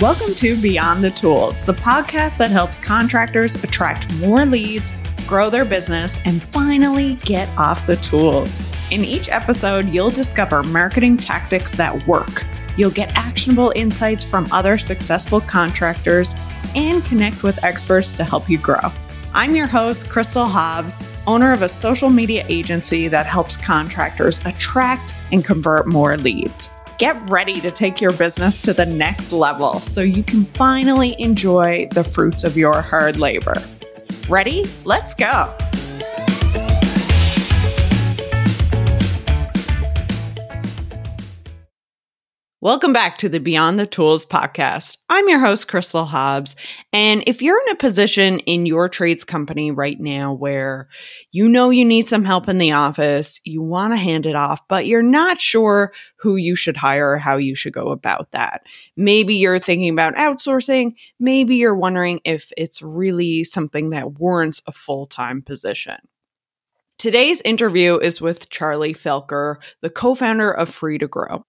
Welcome to Beyond the Tools, the podcast that helps contractors attract more leads, grow their business, and finally get off the tools. In each episode, you'll discover marketing tactics that work. You'll get actionable insights from other successful contractors and connect with experts to help you grow. I'm your host, Crystal Hobbs, owner of a social media agency that helps contractors attract and convert more leads. Get ready to take your business to the next level so you can finally enjoy the fruits of your hard labor. Ready? Let's go. Welcome back to the Beyond the Tools podcast. I'm your host, Crystal Hobbs. And if you're in a position in your trades company right now where you know you need some help in the office, you want to hand it off, but you're not sure who you should hire or how you should go about that. Maybe you're thinking about outsourcing. Maybe you're wondering if it's really something that warrants a full time position. Today's interview is with Charlie Felker, the co founder of Free to Grow.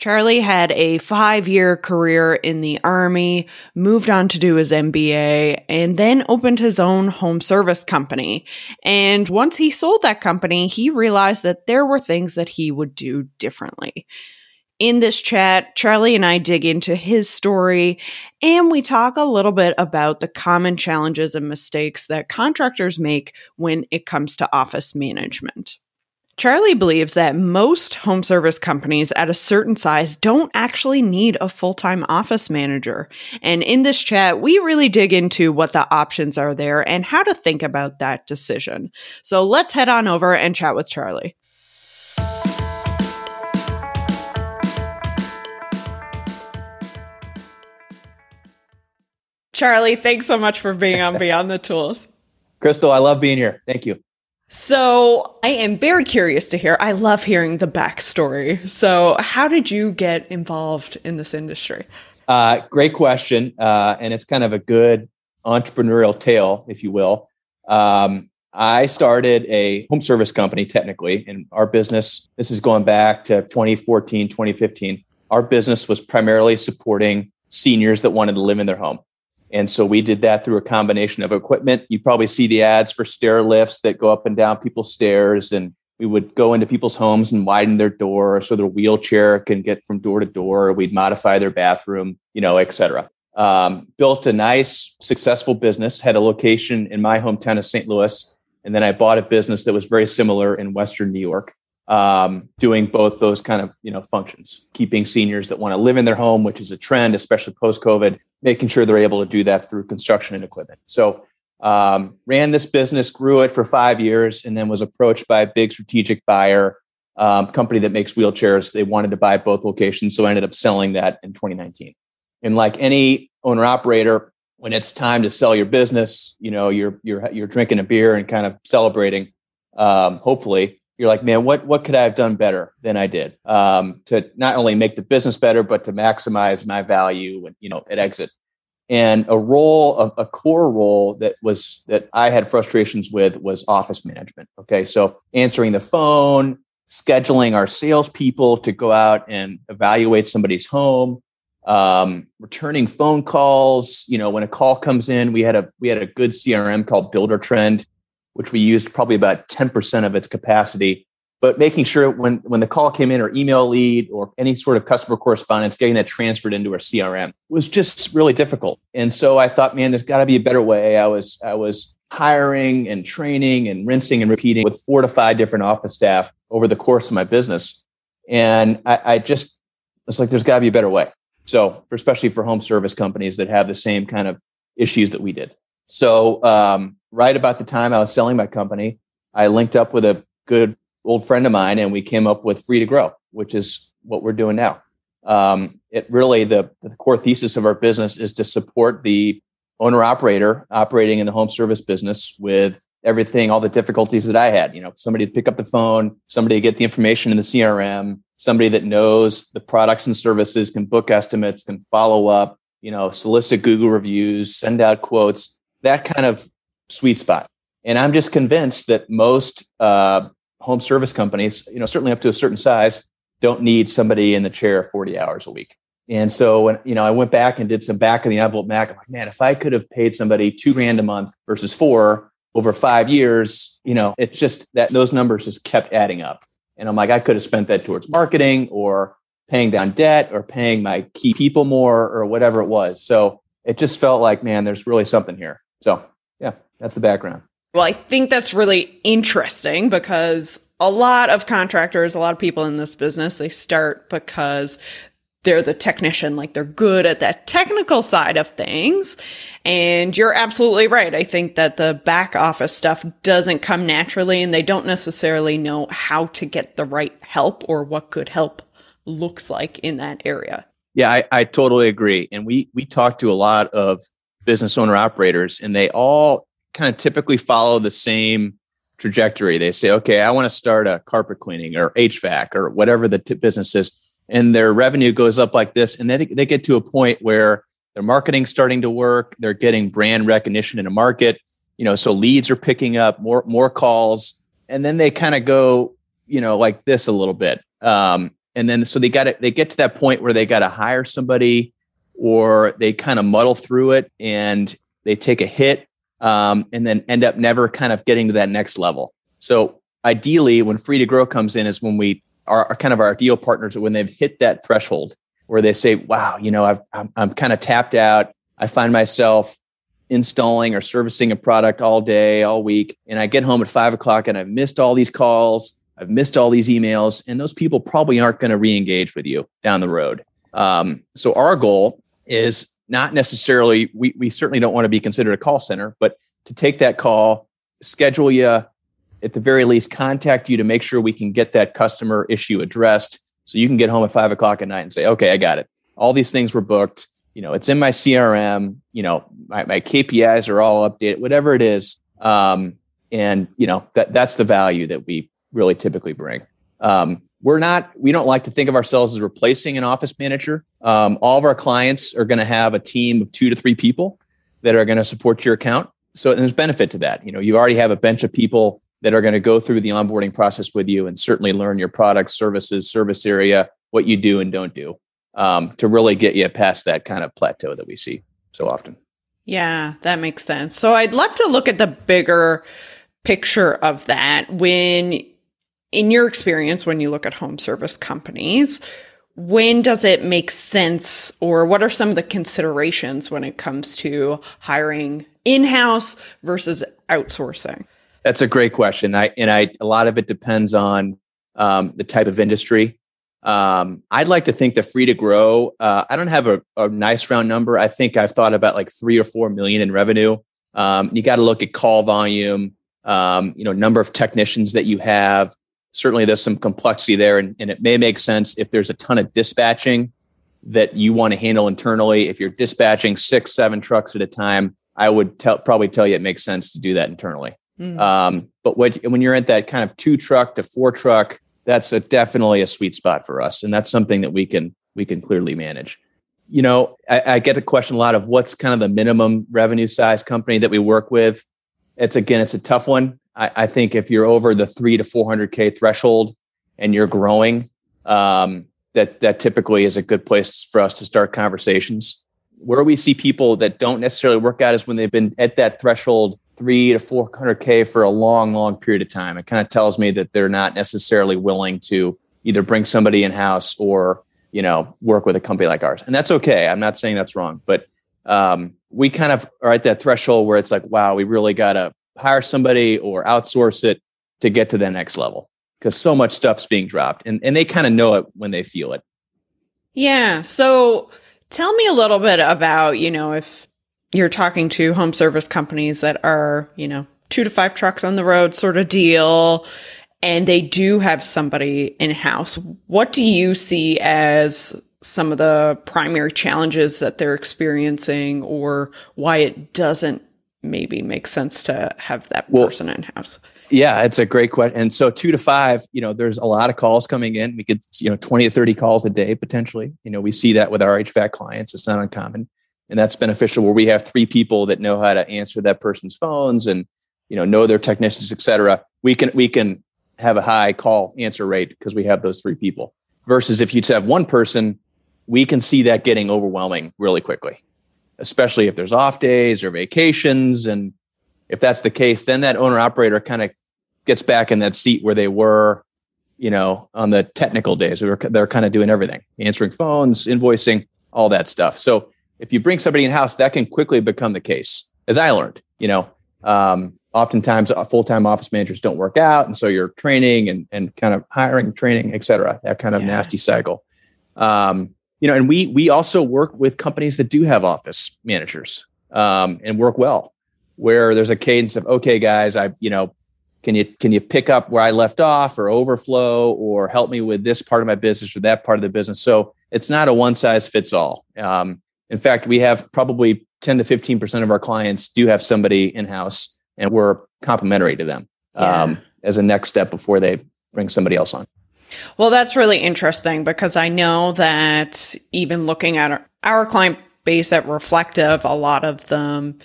Charlie had a five year career in the Army, moved on to do his MBA, and then opened his own home service company. And once he sold that company, he realized that there were things that he would do differently. In this chat, Charlie and I dig into his story and we talk a little bit about the common challenges and mistakes that contractors make when it comes to office management. Charlie believes that most home service companies at a certain size don't actually need a full time office manager. And in this chat, we really dig into what the options are there and how to think about that decision. So let's head on over and chat with Charlie. Charlie, thanks so much for being on Beyond the Tools. Crystal, I love being here. Thank you. So I am very curious to hear. I love hearing the backstory. So, how did you get involved in this industry? Uh, great question, uh, and it's kind of a good entrepreneurial tale, if you will. Um, I started a home service company, technically, and our business. This is going back to 2014, 2015. Our business was primarily supporting seniors that wanted to live in their home. And so we did that through a combination of equipment. You probably see the ads for stair lifts that go up and down people's stairs. And we would go into people's homes and widen their door so their wheelchair can get from door to door. We'd modify their bathroom, you know, et cetera. Um, built a nice, successful business, had a location in my hometown of St. Louis. And then I bought a business that was very similar in Western New York um, doing both those kind of you know functions, keeping seniors that want to live in their home, which is a trend, especially post COVID, making sure they're able to do that through construction and equipment. So um, ran this business, grew it for five years, and then was approached by a big strategic buyer um, company that makes wheelchairs. They wanted to buy both locations, so I ended up selling that in 2019. And like any owner operator, when it's time to sell your business, you know you're you're you're drinking a beer and kind of celebrating. Um, hopefully, you're like, man, what what could I have done better than I did um, to not only make the business better, but to maximize my value and you know at exit. And a role, a, a core role that was that I had frustrations with was office management. Okay, so answering the phone, scheduling our salespeople to go out and evaluate somebody's home, um, returning phone calls. You know, when a call comes in, we had a we had a good CRM called Buildertrend which we used probably about 10% of its capacity. But making sure when, when the call came in or email lead or any sort of customer correspondence, getting that transferred into our CRM was just really difficult. And so I thought, man, there's got to be a better way. I was, I was hiring and training and rinsing and repeating with four to five different office staff over the course of my business. And I, I just, it's like, there's got to be a better way. So, especially for home service companies that have the same kind of issues that we did. So, um, right about the time I was selling my company, I linked up with a good old friend of mine and we came up with Free to Grow, which is what we're doing now. Um, it really, the, the core thesis of our business is to support the owner operator operating in the home service business with everything, all the difficulties that I had. You know, somebody to pick up the phone, somebody to get the information in the CRM, somebody that knows the products and services, can book estimates, can follow up, you know, solicit Google reviews, send out quotes, that kind of sweet spot. And I'm just convinced that most uh, home service companies, you know, certainly up to a certain size, don't need somebody in the chair 40 hours a week. And so when you know I went back and did some back of the envelope math, I'm like, man, if I could have paid somebody two grand a month versus four over five years, you know, it's just that those numbers just kept adding up. And I'm like, I could have spent that towards marketing or paying down debt or paying my key people more or whatever it was. So it just felt like, man, there's really something here. So yeah, that's the background. Well, I think that's really interesting because a lot of contractors, a lot of people in this business, they start because they're the technician, like they're good at that technical side of things. And you're absolutely right. I think that the back office stuff doesn't come naturally and they don't necessarily know how to get the right help or what good help looks like in that area. Yeah, I, I totally agree. And we we talk to a lot of business owner operators and they all kind of typically follow the same trajectory. They say, okay, I want to start a carpet cleaning or HVAC or whatever the t- business is. And their revenue goes up like this. And then they get to a point where their marketing's starting to work. They're getting brand recognition in a market. You know, so leads are picking up more, more calls. And then they kind of go, you know, like this a little bit. Um, and then so they got to, they get to that point where they got to hire somebody or they kind of muddle through it and they take a hit um, and then end up never kind of getting to that next level. So ideally, when free to grow comes in, is when we are, are kind of our ideal partners when they've hit that threshold where they say, "Wow, you know, I've, I'm I'm kind of tapped out. I find myself installing or servicing a product all day, all week, and I get home at five o'clock and I've missed all these calls." I've missed all these emails, and those people probably aren't going to re-engage with you down the road. Um, so our goal is not necessarily we, we certainly don't want to be considered a call center but to take that call schedule you at the very least contact you to make sure we can get that customer issue addressed so you can get home at five o'clock at night and say okay i got it. All these things were booked. You know it's in my crm you know my, my kpis are all updated whatever it is um, and you know that that's the value that we really typically bring um, we're not we don't like to think of ourselves as replacing an office manager. Um, all of our clients are going to have a team of two to three people that are going to support your account. So there's benefit to that. You know you already have a bench of people that are going to go through the onboarding process with you and certainly learn your products services service area what you do and don't do um, to really get you past that kind of plateau that we see so often. Yeah that makes sense. So i'd love to look at the bigger picture of that. When in your experience, when you look at home service companies, when does it make sense or what are some of the considerations when it comes to hiring in-house versus outsourcing? That's a great question. I and I a lot of it depends on um, the type of industry. Um, I'd like to think the free to grow. Uh, I don't have a, a, nice round number. I think I've thought about like three or four million in revenue. Um, you got to look at call volume, um, you know, number of technicians that you have, certainly there's some complexity there and, and it may make sense if there's a ton of dispatching that you want to handle internally. If you're dispatching six seven trucks at a time i would tell, probably tell you it makes sense to do that internally. Mm. um, but when, when you're at that kind of two truck to four truck that's a, definitely a sweet spot for us and that's something that we can we can clearly manage. You know I, I get the question a lot of what's kind of the minimum revenue size company that we work with it's again it's a tough one I, I think if you're over the three to 400K threshold and you're growing, um, that, that typically is a good place for us to start conversations. Where we see people that don't necessarily work out is when they've been at that threshold three to 400K for a long, long period of time. It kind of tells me that they're not necessarily willing to either bring somebody in house or, you know, work with a company like ours. And that's okay. I'm not saying that's wrong, but um, we kind of are at that threshold where it's like, wow, we really got to hire somebody or outsource it to get to the next level because so much stuff's being dropped and, and they kind of know it when they feel it. Yeah. So tell me a little bit about, you know, if you're talking to home service companies that are, you know, two to five trucks on the road sort of deal, and they do have somebody in house, what do you see as some of the primary challenges that they're experiencing or why it doesn't maybe make sense to have that well, person in house? Yeah, it's a great question. And so two to five, you know, there's a lot of calls coming in. We could, you know, 20 to 30 calls a day potentially. You know, we see that with our HVAC clients. It's not uncommon. And that's beneficial where we have three people that know how to answer that person's phones and, you know, know their technicians, et cetera. We can, we can have a high call answer rate because we have those three people versus if you just have one person we can see that getting overwhelming really quickly, especially if there's off days or vacations. And if that's the case, then that owner operator kind of gets back in that seat where they were, you know, on the technical days. They're, they're kind of doing everything, answering phones, invoicing, all that stuff. So if you bring somebody in house, that can quickly become the case, as I learned. You know, um, oftentimes uh, full-time office managers don't work out, and so you're training and and kind of hiring, training, et cetera. That kind of yeah. nasty cycle. Um, you know, and we we also work with companies that do have office managers um, and work well, where there's a cadence of okay, guys, I you know, can you can you pick up where I left off or overflow or help me with this part of my business or that part of the business. So it's not a one size fits all. Um, in fact, we have probably 10 to 15 percent of our clients do have somebody in house, and we're complementary to them yeah. um, as a next step before they bring somebody else on. Well, that's really interesting because I know that even looking at our, our client base at Reflective, a lot of them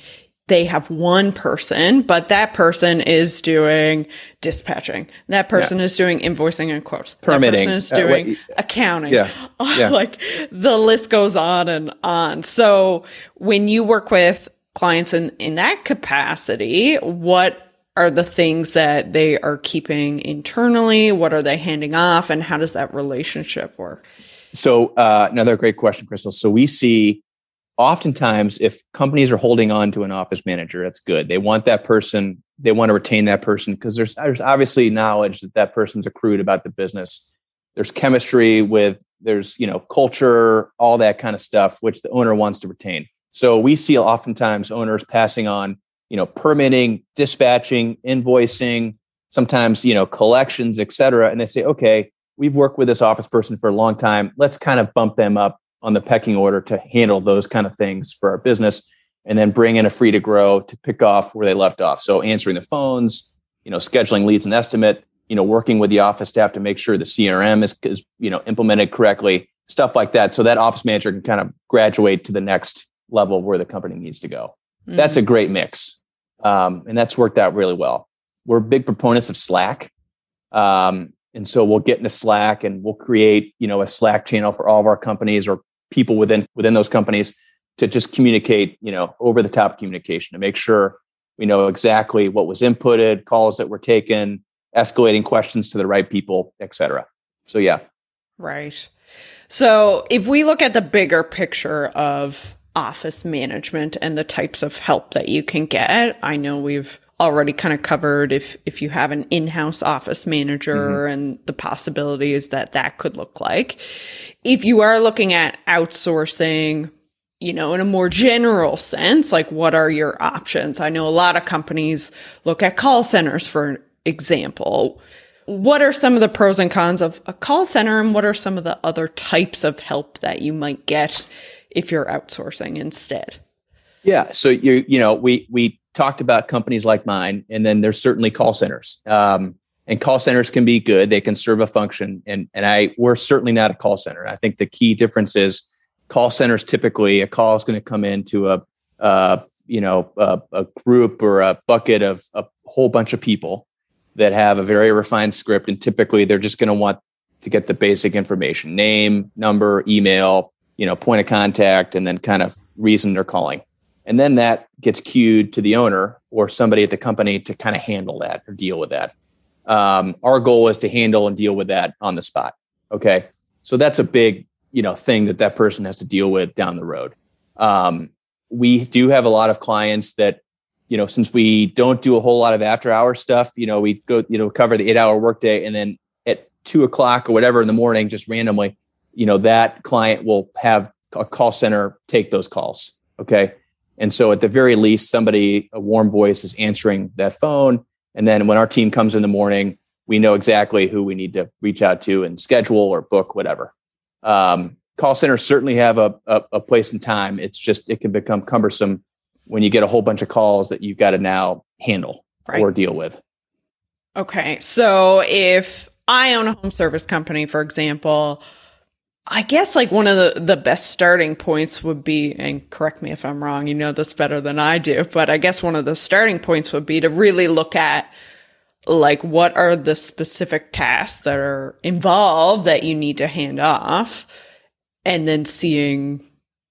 they have one person, but that person is doing dispatching. That person yeah. is doing invoicing and quotes. Permitting. That person is uh, doing uh, accounting. Yeah. yeah. like the list goes on and on. So when you work with clients in, in that capacity, what are the things that they are keeping internally? What are they handing off? And how does that relationship work? So, uh, another great question, Crystal. So, we see oftentimes if companies are holding on to an office manager, that's good. They want that person, they want to retain that person because there's, there's obviously knowledge that that person's accrued about the business. There's chemistry with, there's, you know, culture, all that kind of stuff, which the owner wants to retain. So, we see oftentimes owners passing on you know, permitting, dispatching, invoicing, sometimes, you know, collections, et cetera. And they say, okay, we've worked with this office person for a long time. Let's kind of bump them up on the pecking order to handle those kind of things for our business and then bring in a free to grow to pick off where they left off. So answering the phones, you know, scheduling leads and estimate, you know, working with the office staff to make sure the CRM is, is you know, implemented correctly, stuff like that. So that office manager can kind of graduate to the next level where the company needs to go. Mm-hmm. That's a mm. great mix. Um, and that's worked out really well. We're big proponents of Slack. Um, and so we'll get into Slack and we'll create, you know, a Slack channel for all of our companies or people within within those companies to just communicate, you know, over the top communication to make sure we know exactly what was inputted, calls that were taken, escalating questions to the right people, et cetera. So yeah. Right. So if we look at the bigger picture of office management and the types of help that you can get. I know we've already kind of covered if if you have an in-house office manager mm-hmm. and the possibilities that that could look like. If you are looking at outsourcing, you know, in a more general sense, like what are your options? I know a lot of companies look at call centers for example. What are some of the pros and cons of a call center and what are some of the other types of help that you might get if you're outsourcing instead? Yeah. So you you know we we talked about companies like mine, and then there's certainly call centers. Um, and call centers can be good; they can serve a function. And and I we're certainly not a call center. I think the key difference is call centers typically a call is going to come into a uh, you know a, a group or a bucket of a whole bunch of people that have a very refined script, and typically they're just going to want to get the basic information: name, number, email, you know, point of contact and then kind of reason they're calling. And then that gets queued to the owner or somebody at the company to kind of handle that or deal with that. Um, our goal is to handle and deal with that on the spot. Okay. So that's a big, you know, thing that that person has to deal with down the road. Um, we do have a lot of clients that, you know, since we don't do a whole lot of after hour stuff, you know, we go, you know, cover the eight hour workday and then at two o'clock or whatever in the morning, just randomly, you know that client will have a call center take those calls okay? And so at the very least somebody a warm voice is answering that phone. And then when our team comes in the morning we know exactly who we need to reach out to and schedule or book whatever. Um, call centers certainly have a, a, a place and time. It's just it can become cumbersome when you get a whole bunch of calls that you've got to now handle right. or deal with. Okay so if i own a home service company for example I guess like one of the, the best starting points would be, and correct me if I'm wrong, you know this better than I do, but I guess one of the starting points would be to really look at like what are the specific tasks that are involved that you need to hand off and then seeing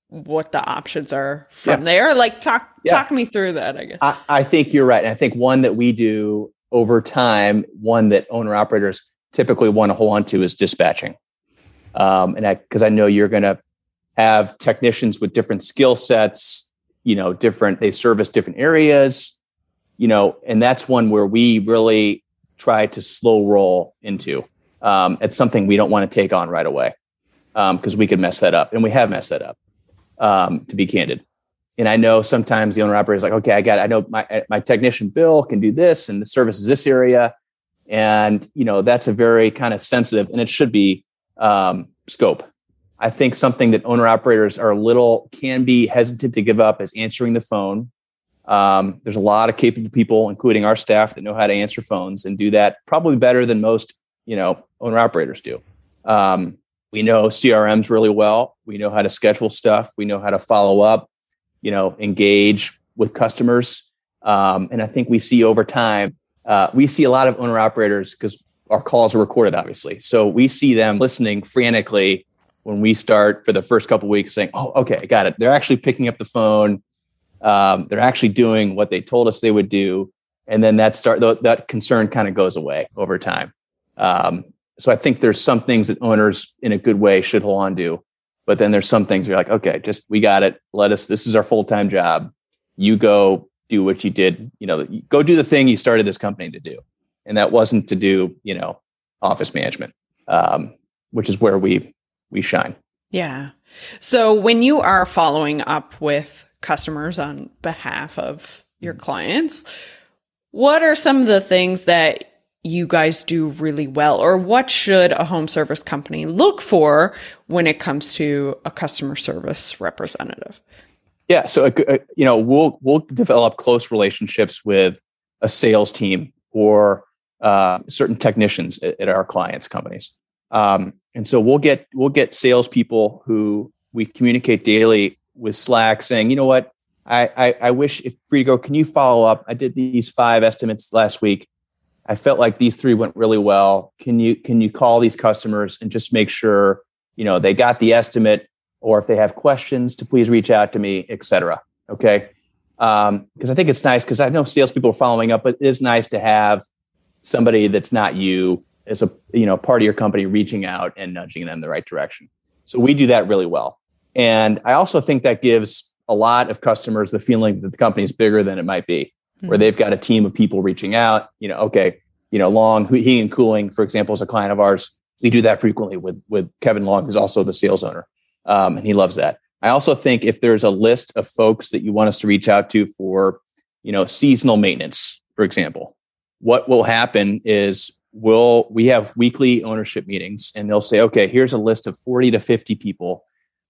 what the options are from yeah. there. Like talk yeah. talk me through that, I guess. I, I think you're right. And I think one that we do over time, one that owner operators typically want to hold on to is dispatching. Um, and because I, I know you're going to have technicians with different skill sets, you know, different, they service different areas, you know, and that's one where we really try to slow roll into. Um, it's something we don't want to take on right away because um, we could mess that up. And we have messed that up, um, to be candid. And I know sometimes the owner operator is like, okay, I got, it. I know my my technician Bill can do this, and the service is this area, and you know that's a very kind of sensitive, and it should be um, scope. I think something that owner operators are a little can be hesitant to give up is answering the phone. Um, there's a lot of capable people, including our staff, that know how to answer phones and do that probably better than most, you know, owner operators do. Um, we know CRMs really well. We know how to schedule stuff. We know how to follow up, you know, engage with customers. Um, and I think we see over time, uh, we see a lot of owner operators because our calls are recorded, obviously. So we see them listening frantically when we start for the first couple weeks saying, oh, okay, I got it. They're actually picking up the phone. Um, they're actually doing what they told us they would do. And then that start that concern kind of goes away over time. Um, so I think there's some things that owners in a good way should hold on to. But then there's some things you're like, okay, just we got it. Let us, this is our full-time job. You go do what you did, you know, go do the thing you started this company to do. And that wasn't to do, you know, office management, um, which is where we we shine. Yeah. So when you are following up with customers on behalf of your mm-hmm. clients, what are some of the things that you guys do really well or what should a home service company look for when it comes to a customer service representative? Yeah, so uh, you know, we'll we'll develop close relationships with a sales team or uh, certain technicians at, at, our clients' companies. Um, and so we'll get we'll get salespeople who we communicate daily with Slack saying, you know what, I, I, I wish if Frigo, can you follow up? I did these five estimates last week. I felt like these three went really well. Can you can you call these customers and just make sure you know they got the estimate, or if they have questions, to please reach out to me, etc. Okay, because um, I think it's nice because I know salespeople are following up, but it is nice to have somebody that's not you as a you know part of your company reaching out and nudging them in the right direction. So we do that really well. And I also think that gives a lot of customers the feeling that the company is bigger than it might be, mm-hmm. where they've got a team of people reaching out. You know, okay, you know, Long Heating and Cooling, for example, is a client of ours. We do that frequently with with Kevin Long, who's also the sales owner, um, and he loves that. I also think if there's a list of folks that you want us to reach out to for, you know, seasonal maintenance, for example, what will happen is we'll we have weekly ownership meetings and they'll say okay here's a list of 40 to 50 people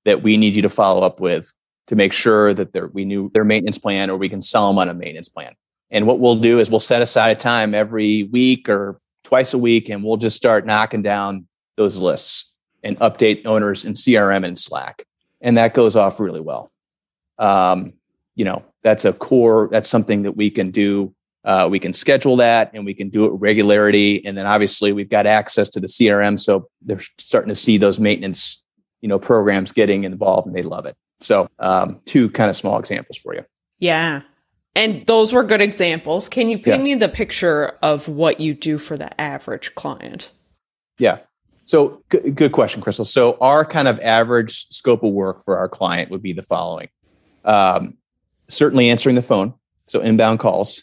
that we need you to follow up with to make sure that they're we knew their maintenance plan or we can sell them on a maintenance plan. And what we'll do is we'll set aside time every week or twice a week and we'll just start knocking down those lists and update owners in crm and slack. And that goes off really well. Um, you know that's a core that's something that we can do uh, we can schedule that and we can do it regularity. And then obviously we've got access to the CRM. So they're starting to see those maintenance, you know, programs getting involved and they love it. So um, two kind of small examples for you. Yeah. And those were good examples. Can you paint yeah. me the picture of what you do for the average client? Yeah. So g- good question, Crystal. So our kind of average scope of work for our client would be the following. Um, certainly answering the phone. So inbound calls,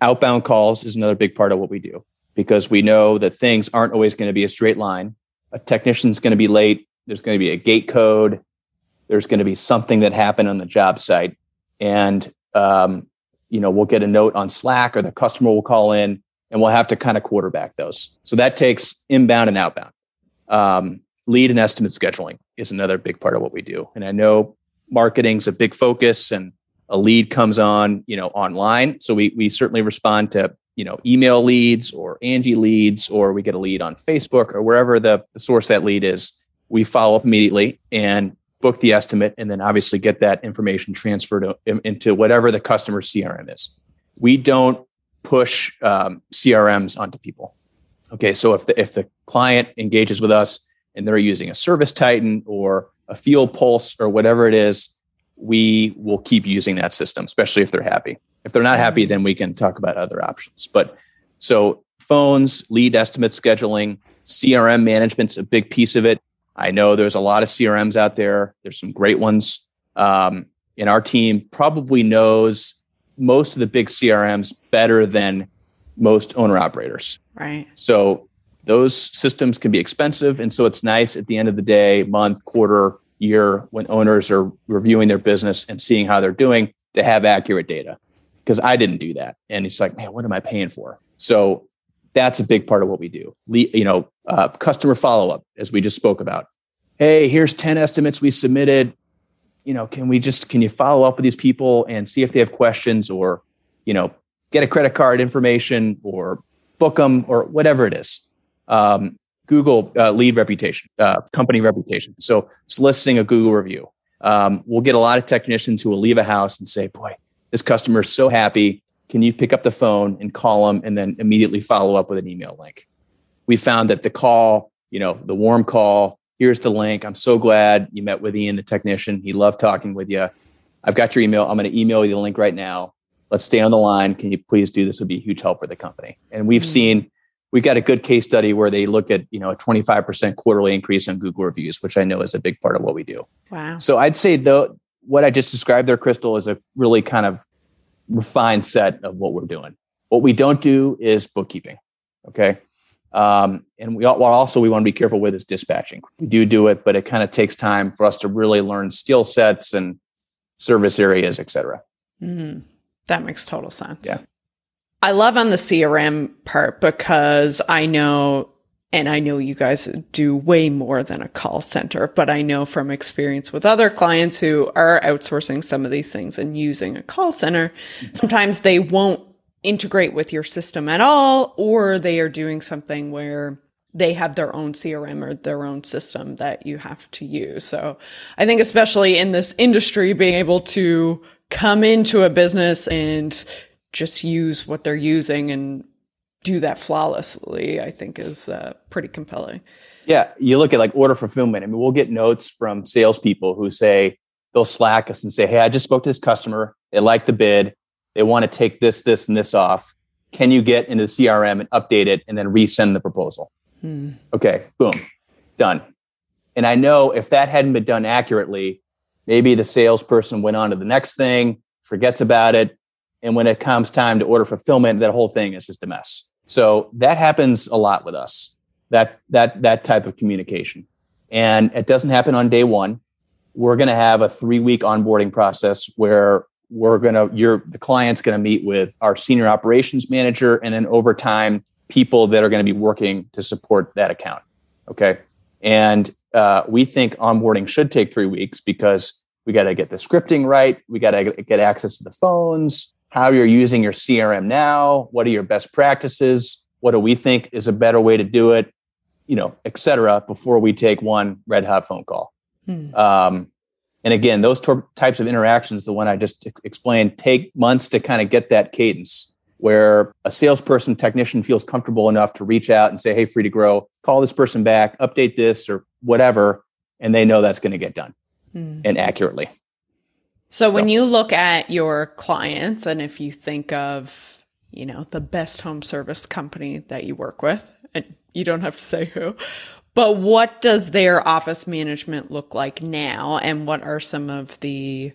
outbound calls is another big part of what we do because we know that things aren't always going to be a straight line. A technician's going to be late. There's going to be a gate code. There's going to be something that happened on the job site. And, um, you know, we'll get a note on Slack or the customer will call in and we'll have to kind of quarterback those. So that takes inbound and outbound. Um, lead and estimate scheduling is another big part of what we do. And I know marketing's a big focus and a lead comes on, you know, online. So we we certainly respond to you know email leads or Angie leads, or we get a lead on Facebook or wherever the, the source that lead is. We follow up immediately and book the estimate, and then obviously get that information transferred into whatever the customer CRM is. We don't push um, CRMs onto people. Okay, so if the if the client engages with us and they're using a Service Titan or a FieldPulse or whatever it is, we will keep using that system, especially if they're happy. If they're not happy, then we can talk about other options. But so phones, lead estimate scheduling, CRM management's a big piece of it. I know there's a lot of CRMs out there. There's some great ones. Um, and our team probably knows most of the big CRMs better than most owner operators. Right. So those systems can be expensive. And so it's nice at the end of the day, month, quarter, year, when owners are reviewing their business and seeing how they're doing to have accurate data. Because I didn't do that. And it's like, man, what am I paying for? So that's a big part of what we do. You know, uh, customer follow up, as we just spoke about. Hey, here's 10 estimates we submitted. You know, can we just, can you follow up with these people and see if they have questions or, you know, get a credit card information or book them or whatever it is? Um, Google uh, lead reputation, uh, company reputation. So soliciting a Google review. Um, we'll get a lot of technicians who will leave a house and say, boy, this customer is so happy can you pick up the phone and call them and then immediately follow up with an email link? We found that the call, you know, the warm call, here's the link. I'm so glad you met with Ian, the technician. He loved talking with you. I've got your email. I'm going to email you the link right now. Let's stay on the line. Can you please do this? It would be a huge help for the company. And we've mm-hmm. seen, we've got a good case study where they look at, you know, a 25% quarterly increase in Google reviews, which I know is a big part of what we do. Wow. So I'd say though, what I just described there, Crystal, is a really kind of refined set of what we're doing. What we don't do is bookkeeping. Okay. Um, and we also we want to be careful with is dispatching. We do do it, but it kind of takes time for us to really learn skill sets and service areas, et cetera. Mm, that makes total sense. Yeah. I love on the CRM part because I know and I know you guys do way more than a call center, but I know from experience with other clients who are outsourcing some of these things and using a call center, sometimes they won't integrate with your system at all, or they are doing something where they have their own CRM or their own system that you have to use. So I think, especially in this industry, being able to come into a business and just use what they're using and do that flawlessly, I think is uh, pretty compelling. Yeah, you look at like order fulfillment. I mean, we'll get notes from salespeople who say they'll slack us and say, "Hey, I just spoke to this customer. They like the bid. They want to take this, this, and this off. Can you get into the CRM and update it and then resend the proposal?" Hmm. Okay, boom, done. And I know if that hadn't been done accurately, maybe the salesperson went on to the next thing, forgets about it, and when it comes time to order fulfillment, that whole thing is just a mess. So that happens a lot with us. That that that type of communication, and it doesn't happen on day one. We're going to have a three week onboarding process where we're going to your the client's going to meet with our senior operations manager, and then over time, people that are going to be working to support that account. Okay, and uh, we think onboarding should take three weeks because we got to get the scripting right. We got to get access to the phones how you're using your CRM now, what are your best practices, what do we think is a better way to do it, you know, et cetera, before we take one red hot phone call. Hmm. Um, and again, those t- types of interactions, the one I just ex- explained, take months to kind of get that cadence where a salesperson, technician feels comfortable enough to reach out and say, Hey, free to grow, call this person back, update this or whatever. And they know that's going to get done hmm. and accurately. So when you look at your clients and if you think of, you know, the best home service company that you work with, and you don't have to say who, but what does their office management look like now? And what are some of the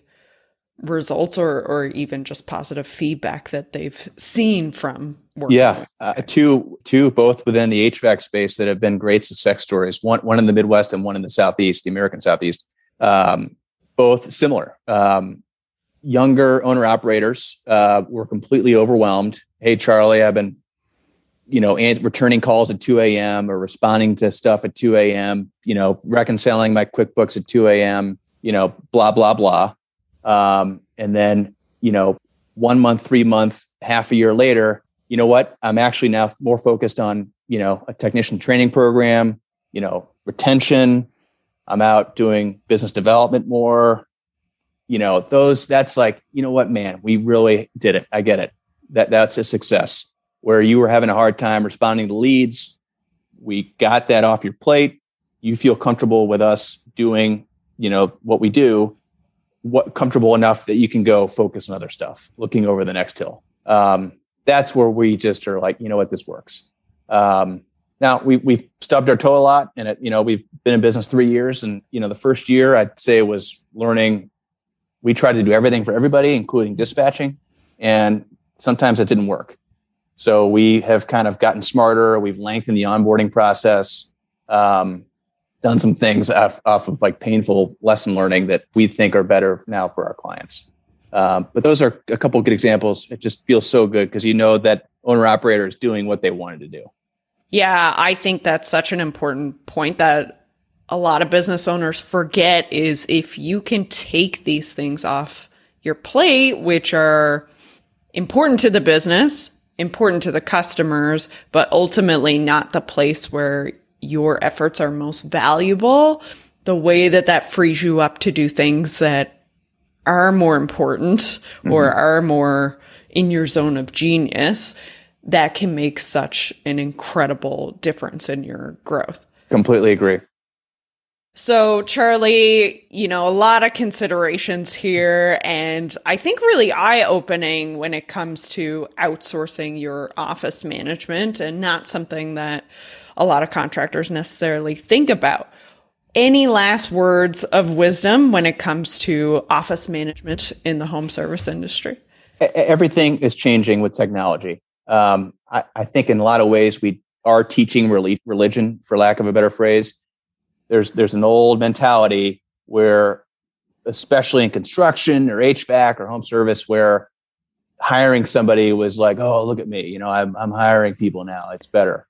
results or or even just positive feedback that they've seen from working yeah uh, two two both within the hvac space that have been great success stories one one in the midwest and one in the southeast the american southeast. Um, both similar. Um, younger owner operators uh, were completely overwhelmed. Hey, Charlie, I've been, you know, returning calls at 2 a.m. or responding to stuff at 2 a.m., you know, reconciling my QuickBooks at 2 a.m., you know, blah, blah, blah. Um, and then, you know, one month, three month, half a year later, you know what? I'm actually now more focused on, you know, a technician training program, you know, retention, I'm out doing business development more. You know, those that's like, you know what, man, we really did it. I get it. That that's a success. Where you were having a hard time responding to leads, we got that off your plate. You feel comfortable with us doing you know, what we do, what comfortable enough that you can go focus on other stuff, looking over the next hill. Um, that's where we just are like, you know what, this works. Um, now we we've stubbed our toe a lot, and it, you know we've been in business three years, and you know the first year I'd say was learning. We tried to do everything for everybody, including dispatching, and sometimes it didn't work. So we have kind of gotten smarter. We've lengthened the onboarding process, um, done some things off, off, of like painful lesson learning that we think are better now for our clients. Um, but those are a couple good examples. It just feels so good because you know that owner operator is doing what they wanted to do. Yeah, I think that's such an important point that a lot of business owners forget is if you can take these things off your plate, which are important to the business, important to the customers, but ultimately not the place where your efforts are most valuable, the way that that frees you up to do things that are more important mm-hmm. or are more in your zone of genius that can make such an incredible difference in your growth. Completely agree. So, Charlie, you know, a lot of considerations here, and I think really eye opening when it comes to outsourcing your office management and not something that a lot of contractors necessarily think about. Any last words of wisdom when it comes to office management in the home service industry? Everything is changing with technology. Um, I, I, think in a lot of ways we are teaching religion, for lack of a better phrase. There's there's an old mentality where, especially in construction or HVAC or home service, where hiring somebody was like, oh, look at me, you know, I'm I'm hiring people now. It's better.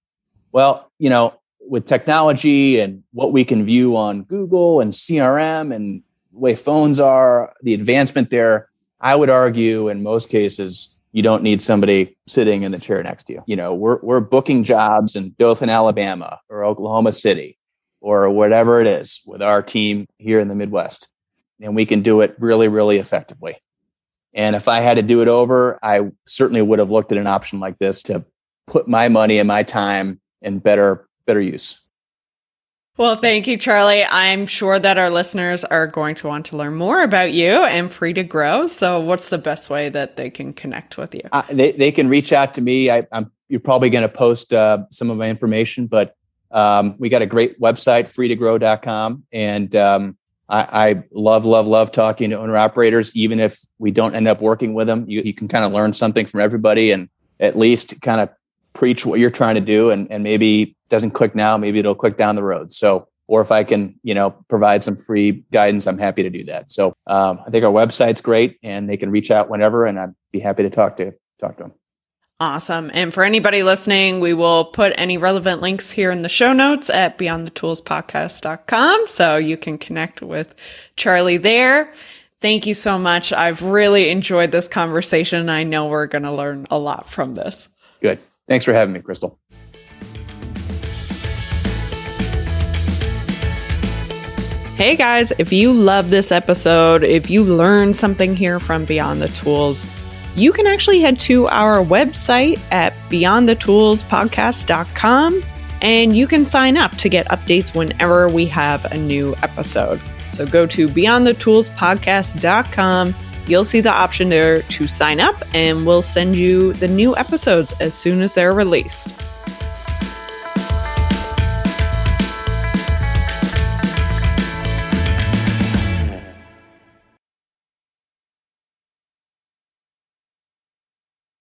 Well, you know, with technology and what we can view on Google and CRM and the way phones are, the advancement there, I would argue in most cases you don't need somebody sitting in the chair next to you. You know, we're we're booking jobs in Dothan, Alabama, or Oklahoma City, or whatever it is, with our team here in the Midwest, and we can do it really, really effectively. And if I had to do it over, I certainly would have looked at an option like this to put my money and my time in better better use. Well, thank you, Charlie. I'm sure that our listeners are going to want to learn more about you and Free to Grow. So, what's the best way that they can connect with you? Uh, they, they can reach out to me. I, am you're probably going to post uh, some of my information, but um, we got a great website, freetogrow.com. And um, I, I, love, love, love talking to owner operators. Even if we don't end up working with them, you, you can kind of learn something from everybody and at least kind of preach what you're trying to do and, and maybe doesn't click now, maybe it'll click down the road. So, or if I can, you know, provide some free guidance, I'm happy to do that. So, um, I think our website's great and they can reach out whenever and I'd be happy to talk to, talk to them. Awesome. And for anybody listening, we will put any relevant links here in the show notes at beyondthetools.podcast.com so you can connect with Charlie there. Thank you so much. I've really enjoyed this conversation. I know we're going to learn a lot from this. Good. Thanks for having me, Crystal. Hey guys, if you love this episode, if you learned something here from Beyond the Tools, you can actually head to our website at beyondthetools.podcast.com and you can sign up to get updates whenever we have a new episode. So go to beyondthetools.podcast.com You'll see the option there to sign up, and we'll send you the new episodes as soon as they're released.